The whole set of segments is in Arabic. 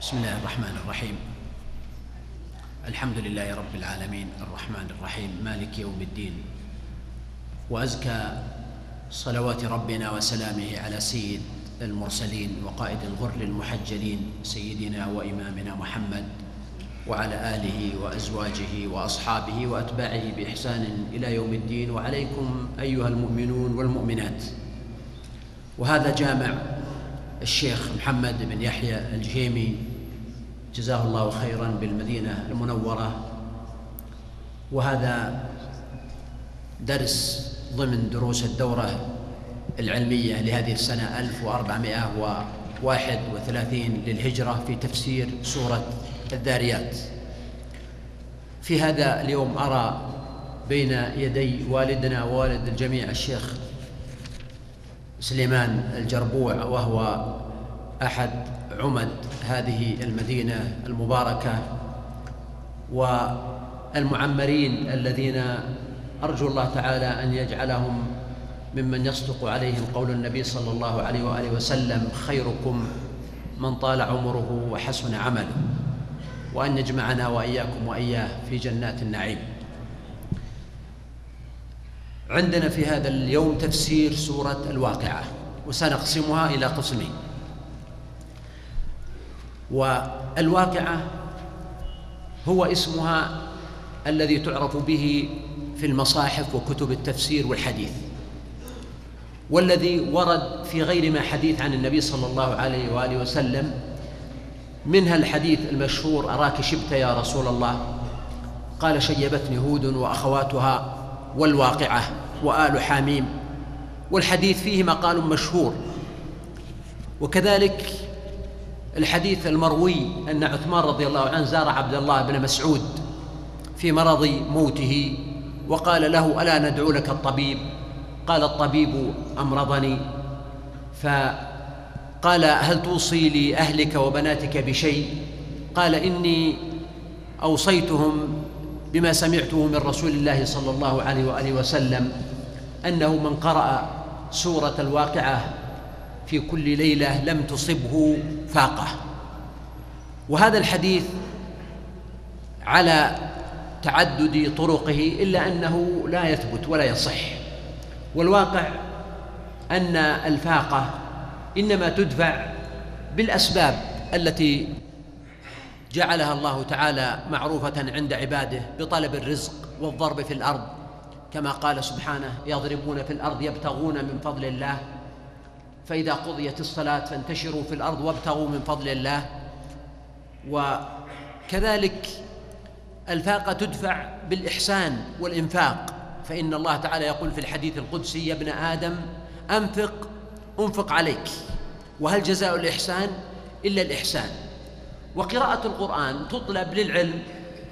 بسم الله الرحمن الرحيم. الحمد لله رب العالمين. الرحمن الرحيم. مالك يوم الدين. وأزكى صلوات ربنا وسلامه على سيد المرسلين وقائد الغر المحجلين سيدنا وإمامنا محمد وعلى آله وأزواجه وأصحابه وأتباعه بإحسان إلى يوم الدين. وعليكم أيها المؤمنون والمؤمنات. وهذا جامع الشيخ محمد بن يحيى الجهيمي جزاه الله خيرا بالمدينة المنورة. وهذا درس ضمن دروس الدورة العلمية لهذه السنة 1431 للهجرة في تفسير سورة الذاريات. في هذا اليوم أرى بين يدي والدنا ووالد الجميع الشيخ سليمان الجربوع وهو أحد عمد هذه المدينة المباركة والمعمرين الذين أرجو الله تعالى أن يجعلهم ممن يصدق عليهم قول النبي صلى الله عليه وآله وسلم خيركم من طال عمره وحسن عمله وأن يجمعنا وإياكم وإياه في جنات النعيم. عندنا في هذا اليوم تفسير سورة الواقعة وسنقسمها إلى قسمين. والواقعة هو اسمها الذي تعرف به في المصاحف وكتب التفسير والحديث والذي ورد في غير ما حديث عن النبي صلى الله عليه وآله وسلم منها الحديث المشهور أراك شبت يا رسول الله؟ قال شيبتني هود وأخواتها والواقعة وآل حاميم والحديث فيه مقال مشهور وكذلك الحديث المروي أن عثمان رضي الله عنه زار عبد الله بن مسعود في مرض موته وقال له ألا ندعو لك الطبيب؟ قال الطبيب أمرضني. فقال هل توصي لأهلك وبناتك بشيء؟ قال إني أوصيتهم بما سمعته من رسول الله صلى الله عليه وآله وسلم أنه من قرأ سورة الواقعة في كل ليلة لم تصبه فاقة. وهذا الحديث على تعدد طرقه إلا أنه لا يثبت ولا يصح. والواقع أن الفاقة إنما تدفع بالأسباب التي جعلها الله تعالى معروفة عند عباده بطلب الرزق والضرب في الأرض. كما قال سبحانه يضربون في الأرض يبتغون من فضل الله. فإذا قضيت الصلاة فانتشروا في الأرض وابتغوا من فضل الله. وكذلك الفاقة تدفع بالإحسان والإنفاق. فإن الله تعالى يقول في الحديث القدسي يا ابن آدم أنفق أنفق عليك. وهل جزاء الإحسان؟ إلا الإحسان. وقراءة القرآن تطلب للعلم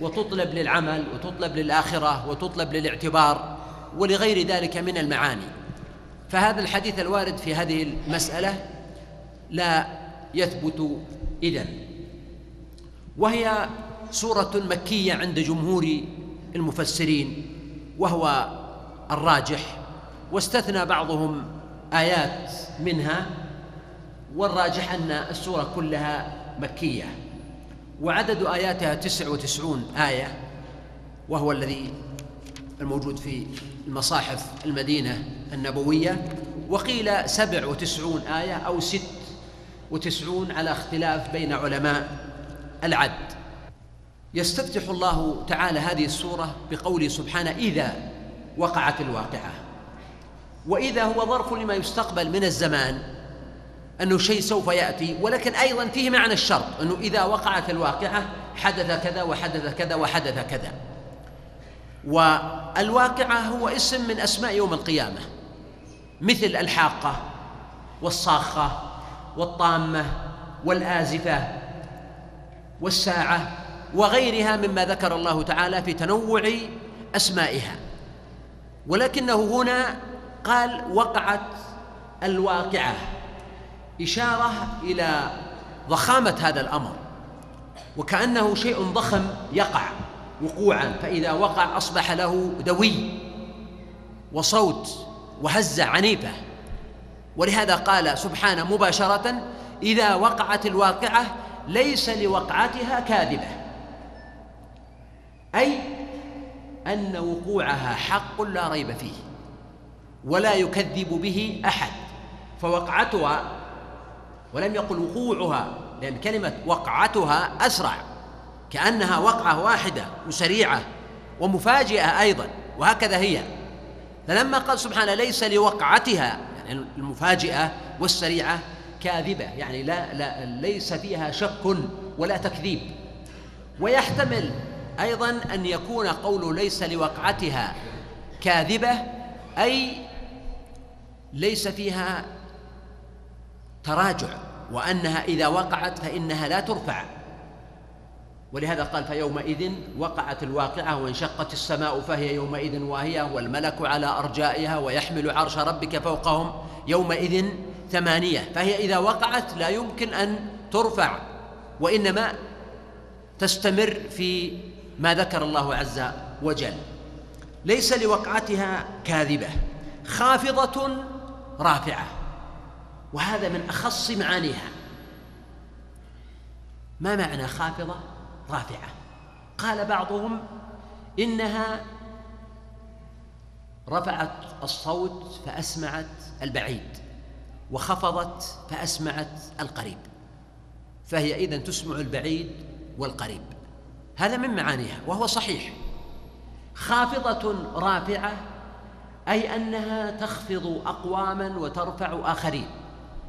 وتطلب للعمل وتطلب للآخرة وتطلب للاعتبار ولغير ذلك من المعاني. فهذا الحديث الوارد في هذه المسألة لا يثبت إذن. وهي سورة مكية عند جمهور المفسرين وهو الراجح واستثنى بعضهم آيات منها والراجح أن السورة كلها مكية. وعدد آياتها تسع وتسعون آية وهو الذي الموجود في المصاحف المدينة. النبوية وقيل سبع وتسعون آية أو ست وتسعون على اختلاف بين علماء العد. يستفتح الله تعالى هذه السورة بقوله سبحانه إذا وقعت الواقعة وإذا هو ظرف لما يستقبل من الزمان أنه شيء سوف يأتي ولكن أيضا فيه معنى الشرط أنه إذا وقعت الواقعة حدث كذا وحدث كذا وحدث كذا. والواقعة هو اسم من أسماء يوم القيامة. مثل الحاقة والصاخة والطامة والآزفة والساعة وغيرها مما ذكر الله تعالى في تنوع أسمائها. ولكنه هنا قال وقعت الواقعة إشارة إلى ضخامة هذا الأمر وكأنه شيء ضخم يقع وقوعا فإذا وقع أصبح له دوي وصوت وهزة عنيفة ولهذا قال سبحانه مباشرة إذا وقعت الواقعة ليس لوقعتها كاذبة. أي أن وقوعها حق لا ريب فيه ولا يكذب به أحد. فوقعتها ولم يقل وقوعها لأن كلمة وقعتها أسرع. كأنها وقعة واحدة وسريعة ومفاجئة أيضا وهكذا هي. فلما قال سبحانه ليس لوقعتها يعني المفاجئة والسريعة كاذبة يعني لا, لا ليس فيها شك ولا تكذيب. ويحتمل أيضا أن يكون قوله ليس لوقعتها كاذبة أي ليس فيها تراجع وأنها إذا وقعت فإنها لا ترفع. ولهذا قال فيومئذ وقعت الواقعة وانشقت السماء فهي يومئذ واهية والملك على أرجائها ويحمل عرش ربك فوقهم يومئذ ثمانية فهي إذا وقعت لا يمكن أن ترفع وإنما تستمر في ما ذكر الله عز وجل. ليس لوقعتها كاذبة خافضة رافعة وهذا من أخص معانيها. ما معنى خافضة؟ رافعة. قال بعضهم إنها رفعت الصوت فأسمعت البعيد وخفضت فأسمعت القريب فهي إذن تسمع البعيد والقريب. هذا من معانيها وهو صحيح. خافضة رافعة أي أنها تخفض أقواما وترفع آخرين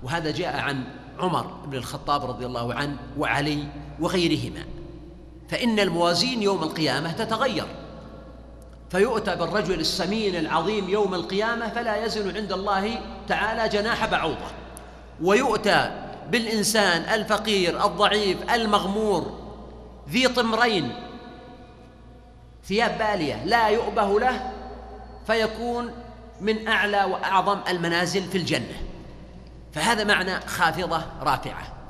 وهذا جاء عن عمر بن الخطاب رضي الله عنه وعلي وغيرهما. فإن الموازين يوم القيامة تتغير. فيؤتى بالرجل السمين العظيم يوم القيامة فلا يزن عند الله تعالى جناح بعوضة. ويؤتى بالإنسان الفقير الضعيف المغمور ذي طمرين ثياب بالية لا يؤبه له فيكون من أعلى وأعظم المنازل في الجنة. فهذا معنى خافضة رافعة.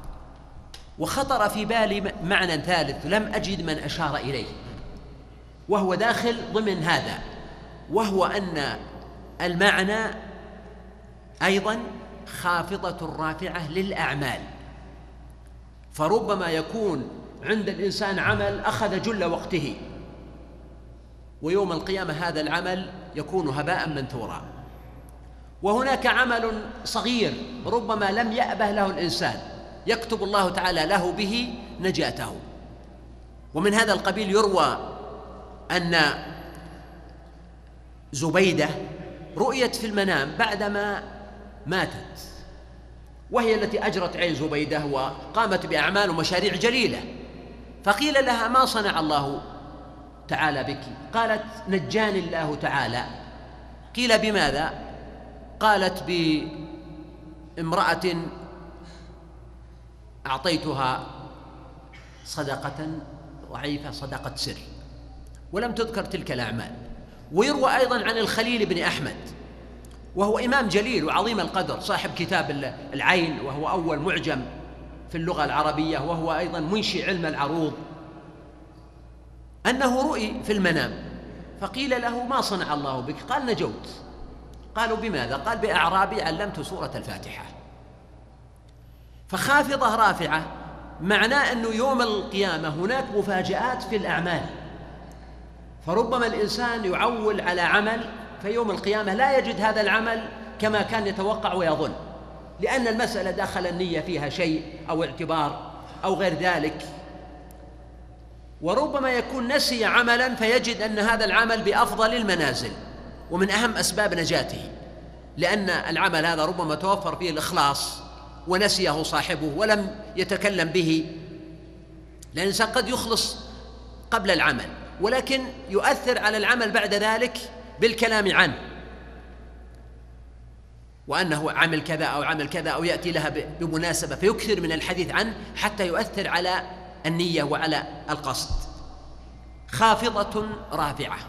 وخطر في بالي معنى ثالث لم أجد من أشار إليه. وهو داخل ضمن هذا وهو أن المعنى أيضا خافضة رافعة للأعمال. فربما يكون عند الإنسان عمل أخذ جل وقته ويوم القيامة هذا العمل يكون هباء منثورا. وهناك عمل صغير ربما لم يأبه له الإنسان يكتب الله تعالى له به نجاته. ومن هذا القبيل يروى أن زبيدة رؤيت في المنام بعدما ماتت وهي التي أجرت عين زبيدة وقامت بأعمال ومشاريع جليلة. فقيل لها ما صنع الله تعالى بك؟ قالت نجاني الله تعالى. قيل بماذا؟ قالت بامرأة أعطيتها صدقة ضعيفة صدقة سر. ولم تذكر تلك الأعمال. ويروى أيضا عن الخليل بن أحمد وهو إمام جليل وعظيم القدر صاحب كتاب العين وهو أول معجم في اللغة العربية وهو أيضا منشئ علم العروض. أنه رؤي في المنام فقيل له ما صنع الله بك؟ قال نجوت. قالوا بماذا؟ قال بأعرابي علمت سورة الفاتحة. فخافضة رافعة معناه أنه يوم القيامة هناك مفاجآت في الأعمال. فربما الإنسان يعول على عمل في يوم القيامة لا يجد هذا العمل كما كان يتوقع ويظن لأن المسألة دخل النية فيها شيء أو اعتبار أو غير ذلك. وربما يكون نسي عملا فيجد أن هذا العمل بأفضل المنازل ومن أهم أسباب نجاته لأن العمل هذا ربما توفر فيه الإخلاص ونسيه صاحبه ولم يتكلم به. لأن الإنسان قد يخلص قبل العمل ولكن يؤثر على العمل بعد ذلك بالكلام عنه. وأنه عمل كذا أو عمل كذا أو يأتي لها بمناسبة فيكثر من الحديث عنه حتى يؤثر على النية وعلى القصد. خافضة رافعة.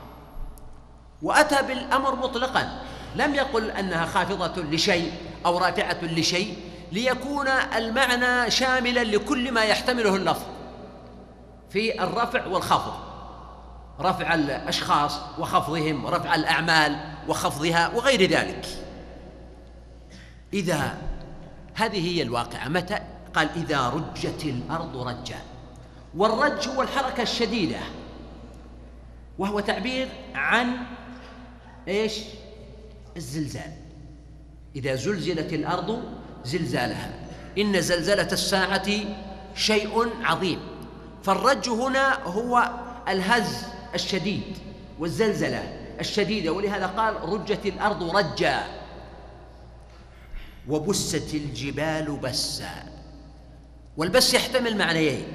وأتى بالأمر مطلقا. لم يقل أنها خافضة لشيء أو رافعة لشيء. ليكون المعنى شاملا لكل ما يحتمله اللفظ في الرفع والخفض. رفع الأشخاص وخفضهم ورفع الأعمال وخفضها وغير ذلك. إذا هذه هي الواقعة. متى؟ قال إذا رجت الأرض رجا. والرج هو الحركة الشديدة. وهو تعبير عن إيش؟ الزلزال. إذا زلزلت الأرض زلزالها. إن زلزلة الساعة شيء عظيم. فالرج هنا هو الهز الشديد والزلزلة الشديدة ولهذا قال رجت الأرض رجا وبست الجبال بسا. والبس يحتمل معنيين.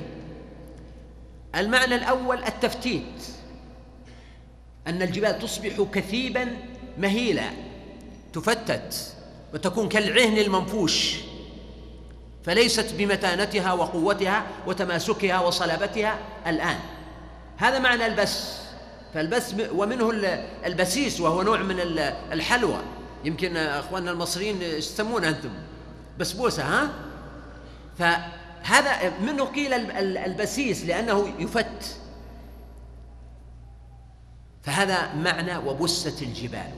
المعنى الأول التفتيت. أن الجبال تصبح كثيبا مهيلا تفتت. وتكون كالعهن المنفوش. فليست بمتانتها وقوتها وتماسكها وصلابتها الآن. هذا معنى البس. فالبس ومنه البسيس وهو نوع من الحلوى. يمكن أخواننا المصريين يسمونه أنتم. بسبوسة ها؟ فهذا منه قيل البسيس لأنه يفت. فهذا معنى وبست الجبال.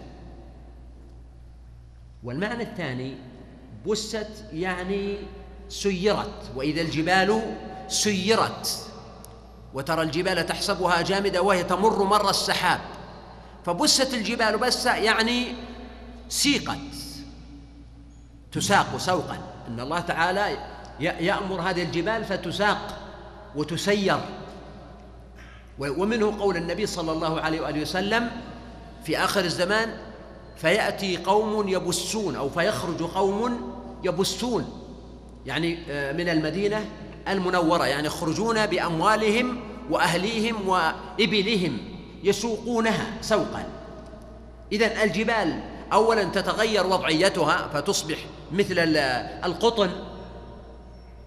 والمعنى الثاني بست يعني سيرت وإذا الجبال سيرت وترى الجبال تحسبها جامدة وهي تمر مر السحاب. فبست الجبال بسا يعني سيقت تساق سوقا. إن الله تعالى يأمر هذه الجبال فتساق وتسير. ومنه قول النبي صلى الله عليه وآله وسلم في آخر الزمان فيأتي قوم يبسون أو فيخرج قوم يبسون يعني آه، من المدينة المنورة يعني يخرجون بأموالهم وأهليهم وإبلهم يسوقونها سوقا. اذا الجبال اولا تتغير وضعيتها فتصبح مثل القطن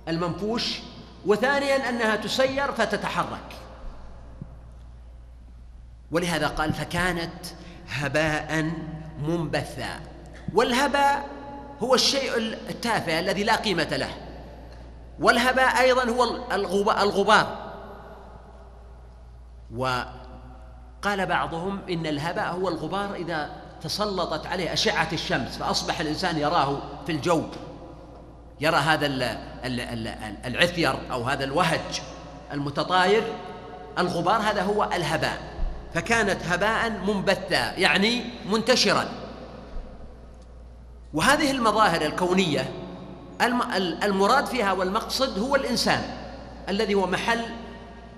المنفوش وثانيا أنها تسير فتتحرك. ولهذا قال فكانت هباء منبثا. والهباء هو الشيء التافه الذي لا قيمة له. والهباء أيضا هو الغبار. وقال بعضهم إن الهباء هو الغبار إذا تسلطت عليه أشعة الشمس فأصبح الإنسان يراه في الجو. يرى هذا العثير أو هذا الوهج المتطاير. الغبار هذا هو الهباء. فكانت هباء منبثا يعني منتشرا. وهذه المظاهر الكونية المراد فيها والمقصد هو الإنسان الذي هو محل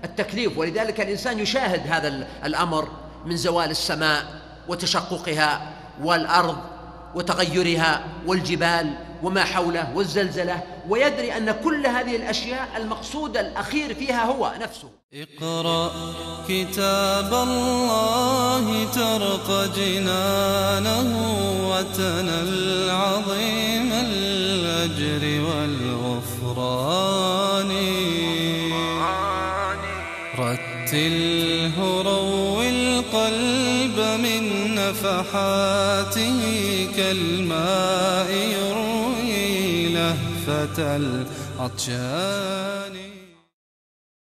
التكليف. ولذلك الإنسان يشاهد هذا الأمر من زوال السماء وتشققها والأرض وتغيرها والجبال وما حوله والزلزلة ويدري أن كل هذه الأشياء المقصود الأخير فيها هو نفسه. اقرأ كتاب الله ترق جنانه وتنل عظيم الأجر والغفران. رتله روي القلب من نفحاته كالماء يروي لهفة العطشان